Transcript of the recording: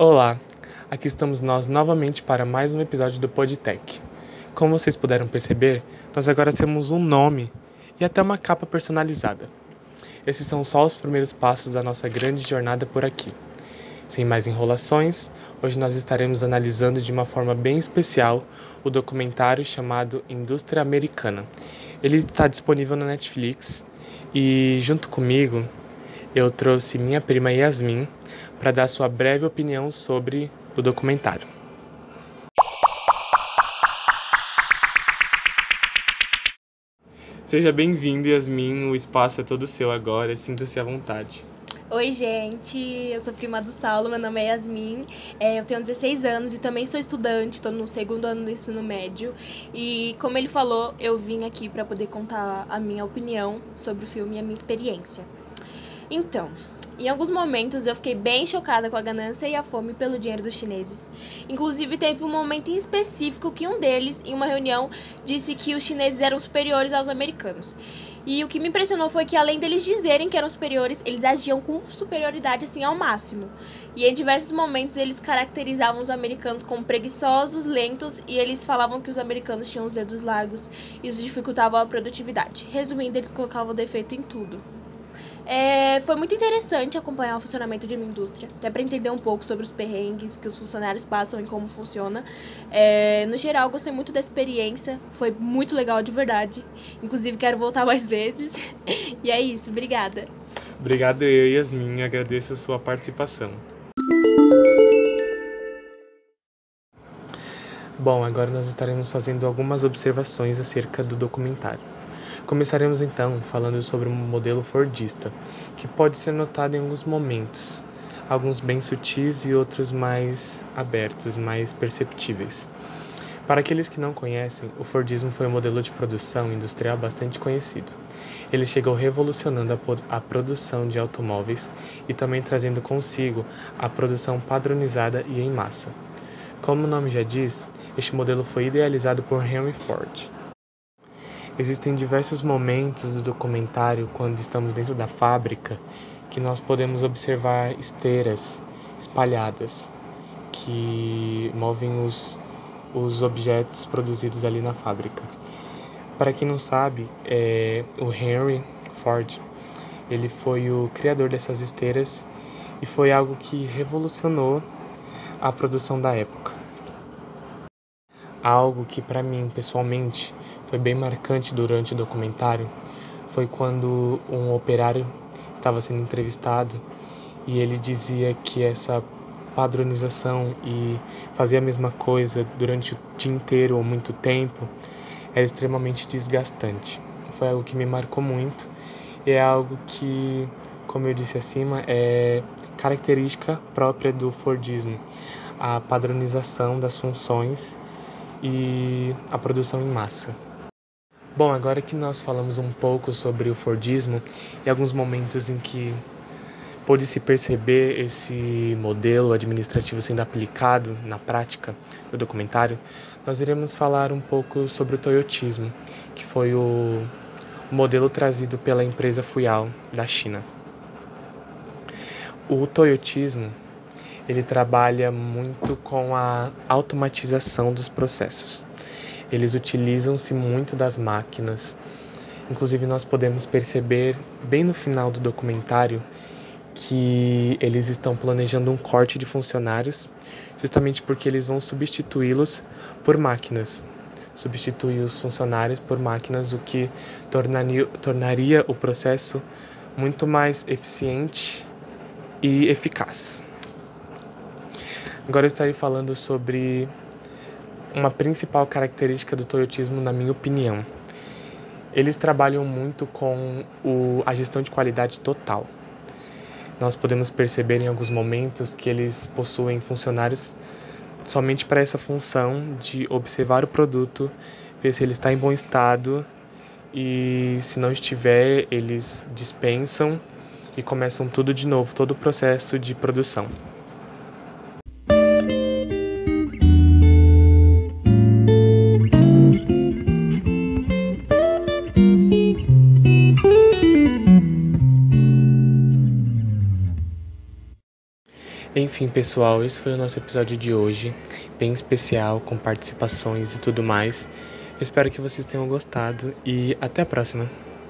Olá, aqui estamos nós novamente para mais um episódio do Podtech. Como vocês puderam perceber, nós agora temos um nome e até uma capa personalizada. Esses são só os primeiros passos da nossa grande jornada por aqui. Sem mais enrolações, hoje nós estaremos analisando de uma forma bem especial o documentário chamado Indústria Americana. Ele está disponível na Netflix e, junto comigo, eu trouxe minha prima Yasmin para dar sua breve opinião sobre o documentário. Seja bem-vindo, Yasmin. O espaço é todo seu agora. Sinta-se à vontade. Oi, gente. Eu sou prima do Saulo. Meu nome é Yasmin. É, eu tenho 16 anos e também sou estudante. Estou no segundo ano do ensino médio. E, como ele falou, eu vim aqui para poder contar a minha opinião sobre o filme e a minha experiência. Então, em alguns momentos eu fiquei bem chocada com a ganância e a fome pelo dinheiro dos chineses. Inclusive, teve um momento em específico que um deles, em uma reunião, disse que os chineses eram superiores aos americanos. E o que me impressionou foi que, além deles dizerem que eram superiores, eles agiam com superioridade assim ao máximo. E em diversos momentos eles caracterizavam os americanos como preguiçosos, lentos, e eles falavam que os americanos tinham os dedos largos. Isso dificultava a produtividade. Resumindo, eles colocavam defeito em tudo. É, foi muito interessante acompanhar o funcionamento de uma indústria, até para entender um pouco sobre os perrengues que os funcionários passam e como funciona. É, no geral, gostei muito da experiência, foi muito legal de verdade. Inclusive, quero voltar mais vezes. e é isso, obrigada. Obrigado, eu, Yasmin, agradeço a sua participação. Bom, agora nós estaremos fazendo algumas observações acerca do documentário. Começaremos então falando sobre um modelo Fordista, que pode ser notado em alguns momentos, alguns bem sutis e outros mais abertos, mais perceptíveis. Para aqueles que não conhecem, o Fordismo foi um modelo de produção industrial bastante conhecido. Ele chegou revolucionando a, produção de automóveis e também trazendo consigo a produção padronizada e em massa. Como o nome já diz, este modelo foi idealizado por Henry Ford. Existem diversos momentos do documentário quando estamos dentro da fábrica que nós podemos observar esteiras espalhadas que movem os, os objetos produzidos ali na fábrica. Para quem não sabe, é, o Henry Ford ele foi o criador dessas esteiras e foi algo que revolucionou a produção da época. Algo que para mim pessoalmente foi bem marcante durante o documentário foi quando um operário estava sendo entrevistado e ele dizia que essa padronização e fazer a mesma coisa durante o dia inteiro ou muito tempo era extremamente desgastante. Foi algo que me marcou muito e é algo que, como eu disse acima, é característica própria do Fordismo, a padronização das funções e a produção em massa. Bom, agora que nós falamos um pouco sobre o Fordismo e alguns momentos em que pôde se perceber esse modelo administrativo sendo aplicado na prática no documentário, nós iremos falar um pouco sobre o Toyotismo, que foi o modelo trazido pela empresa Fuyao da China. O Toyotismo ele trabalha muito com a automatização dos processos eles utilizam-se muito das máquinas. Inclusive, nós podemos perceber bem no final do documentário que eles estão planejando um corte de funcionários, justamente porque eles vão substituí-los por máquinas. Substituir os funcionários por máquinas, o que tornaria, tornaria o processo muito mais eficiente e eficaz. Agora eu estarei falando sobre uma principal característica do toyotismo, na minha opinião. Eles trabalham muito com o, a gestão de qualidade total. Nós podemos perceber em alguns momentos que eles possuem funcionários somente para essa função de observar o produto, ver se ele está em bom estado e se não estiver, eles dispensam e começam tudo de novo, todo o processo de produção. Enfim, pessoal, esse foi o nosso episódio de hoje, bem especial, com participações e tudo mais. Espero que vocês tenham gostado e até a próxima.